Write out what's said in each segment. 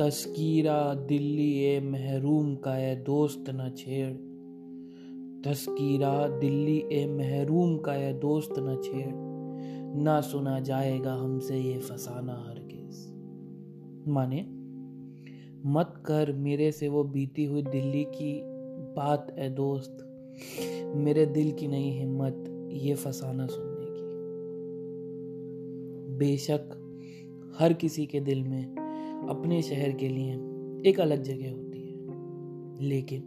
तस्कीरा दिल्ली ए महरूम का ए दोस्त न छेड़। तस्कीरा दिल्ली ए महरूम का ए दोस्त न छेड़। ना सुना जाएगा हमसे ये फसाना हर हरगिज। माने, मत कर मेरे से वो बीती हुई दिल्ली की बात, ए दोस्त। मेरे दिल की नहीं हिम्मत ये फसाना सुनने की। बेशक हर किसी के दिल में अपने शहर के लिए एक अलग जगह होती है। लेकिन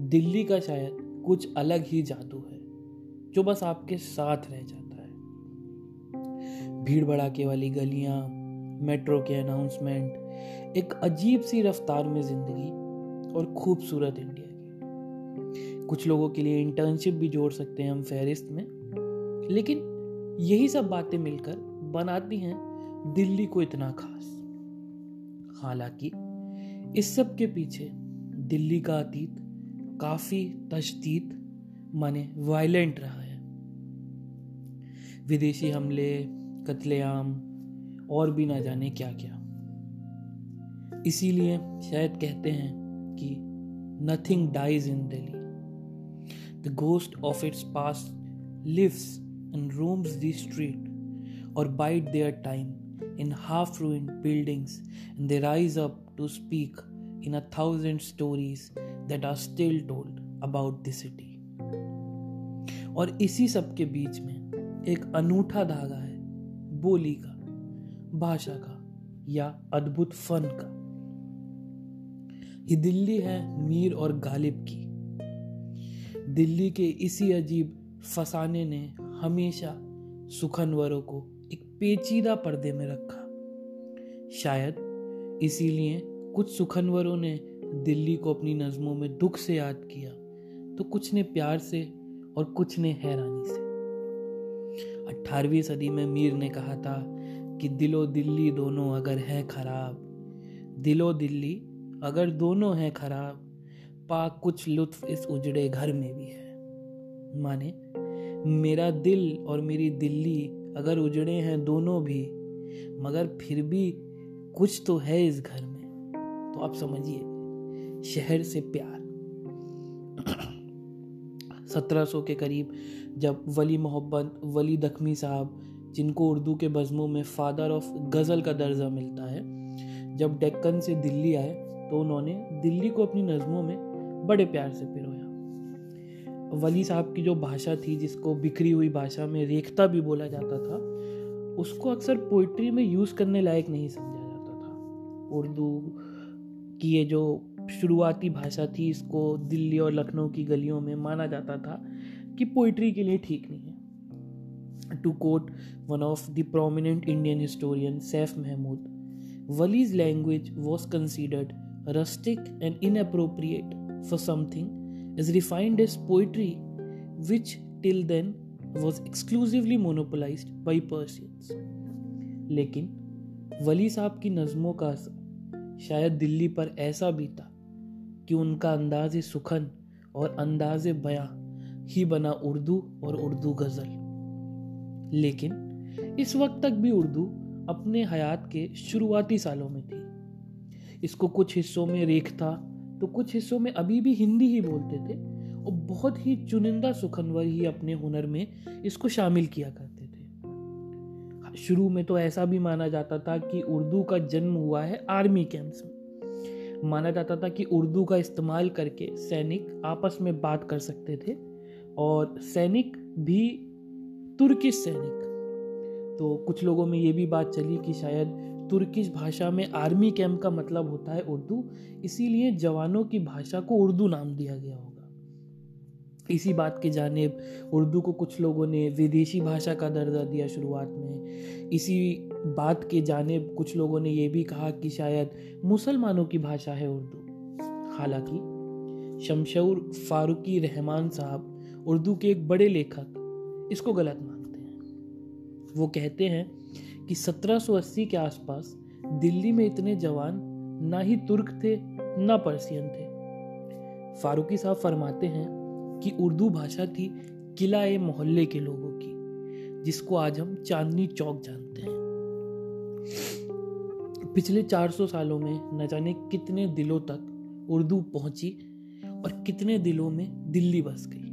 दिल्ली का शायद कुछ अलग ही जादू है, जो बस आपके साथ रह जाता है। भीड़ भड़ाके वाली गलियाँ, मेट्रो के अनाउंसमेंट, एक अजीब सी रफ्तार में ज़िंदगी और खूबसूरत इंडिया की। कुछ लोगों के लिए इंटर्नशिप भी जोड़ सकते हैं हम फहरिस्त में, लेकिन यही सब बातें मिलकर बनाती हैं दिल्ली को इतना खास। हालाँकि इस सब के पीछे दिल्ली का अतीत काफ़ी तशदीद माने वायलेंट रहा है। विदेशी हमले, कत्लेआम, और भी ना जाने क्या क्या इसीलिए शायद कहते हैं कि nothing dies in Delhi the ghost of its past lives and roams the street or bide their time in half ruined buildings and they rise up to speak in a thousand stories that are still told about the city. और इसी सब के बीच में एक अनूठा धागा है बोली का भाषा का या अद्भुत फन का ये दिल्ली है मीर और गालिब की दिल्ली के इसी अजीब फसाने ने हमेशा सुखनवरों को पेचीदा पर्दे में रखा। शायद इसीलिए कुछ सुखनवरों ने दिल्ली को अपनी नज़मों में दुख से याद किया तो कुछ ने प्यार से और कुछ ने हैरानी से। अठारहवीं सदी में मीर ने कहा था कि दिलो दिल्ली दोनों अगर है खराब, दिलो दिल्ली अगर दोनों है खराब पा कुछ लुत्फ इस उजड़े घर में भी है। माने, मेरा दिल और मेरी दिल्ली अगर उजड़े हैं दोनों भी, मगर फिर भी कुछ तो है इस घर में। तो आप समझिए, शहर से प्यार। 1700 के करीब जब वली मोहब्बत, वली दखमी साहब, जिनको उर्दू के बज़मों में फादर ऑफ़ गज़ल का दर्जा मिलता है, जब डेक्कन से दिल्ली आए तो उन्होंने दिल्ली को अपनी नज़मों में बड़े प्यार से पिरोया। वली साहब की जो भाषा थी, जिसको बिखरी हुई भाषा में रेखता भी बोला जाता था, उसको अक्सर पोइट्री में यूज़ करने लायक नहीं समझा जाता था। उर्दू की ये जो शुरुआती भाषा थी, इसको दिल्ली और लखनऊ की गलियों में माना जाता था कि पोइट्री के लिए ठीक नहीं है। To quote one of the prominent Indian historian Saif Mahmood Wali's language was considered rustic and inappropriate for something is refined as poetry, which till then was exclusively monopolized by Persians. लेकिन वली साहब की नज़मों का असर शायद दिल्ली पर ऐसा भी था कि उनका अंदाज सुखन और अंदाज बयां ही बना उर्दू और उर्दू गज़ल लेकिन इस वक्त तक भी उर्दू अपने हयात के शुरुआती सालों में थी इसको कुछ हिस्सों में रेखता तो कुछ हिस्सों में अभी भी हिंदी ही बोलते थे और बहुत ही चुनिंदा सुखनवर ही अपने हुनर में इसको शामिल किया करते थे। शुरू में तो ऐसा भी माना जाता था कि उर्दू का जन्म हुआ है आर्मी कैंप्स में। माना जाता था कि उर्दू का इस्तेमाल करके सैनिक आपस में बात कर सकते थे और सैनिक भी तुर्किश सैनिक। तो कुछ लोगों में ये भी बात चली कि शायद तुर्किश भाषा में आर्मी कैंप का मतलब होता है उर्दू। इसीलिए जवानों की भाषा को उर्दू नाम दिया गया होगा। इसी बात के जानेब उर्दू को कुछ लोगों ने विदेशी भाषा का दर्जा दिया शुरुआत में। इसी बात के जानेब कुछ लोगों ने यह भी कहा कि शायद मुसलमानों की भाषा है उर्दू। हालाँकि, शमशौर फारूकी रहमान साहब उर्दू के एक बड़े लेखक, इसको गलत मानते हैं। वो कहते हैं कि 1780 के आसपास दिल्ली में इतने जवान ना ही तुर्क थे, ना पर्सियन थे। फारूकी साहब फरमाते हैं कि उर्दू भाषा थी किला ए मोहल्ले के लोगों की, जिसको आज हम चांदनी चौक जानते हैं। पिछले 400 सालों में न जाने कितने दिलों तक उर्दू पहुँची और कितने दिलों में दिल्ली बस गई।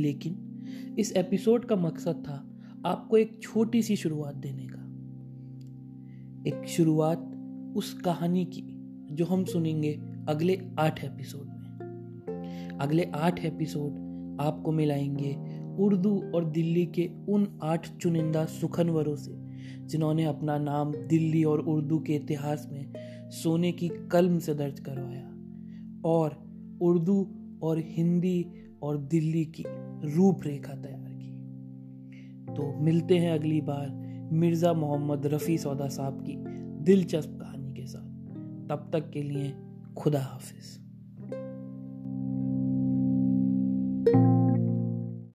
लेकिन इस एपिसोड का मकसद था आपको एक छोटी सी शुरुआत देने का। एक शुरुआत उस कहानी की, जो हम सुनेंगे अगले आठ एपिसोड में। अगले आठ एपिसोड आपको मिलाएँगे उर्दू और दिल्ली के उन आठ चुनिंदा सुखनवरों से, जिन्होंने अपना नाम दिल्ली और उर्दू के इतिहास में सोने की कलम से दर्ज करवाया, और उर्दू और हिंदी और दिल्ली की रूपरेखा तैयार की। तो मिलते हैं अगली बार मिर्ज़ा मोहम्मद रफ़ी सौदा साहब की दिलचस्प कहानी के साथ। तब तक के लिए खुदा हाफिज़।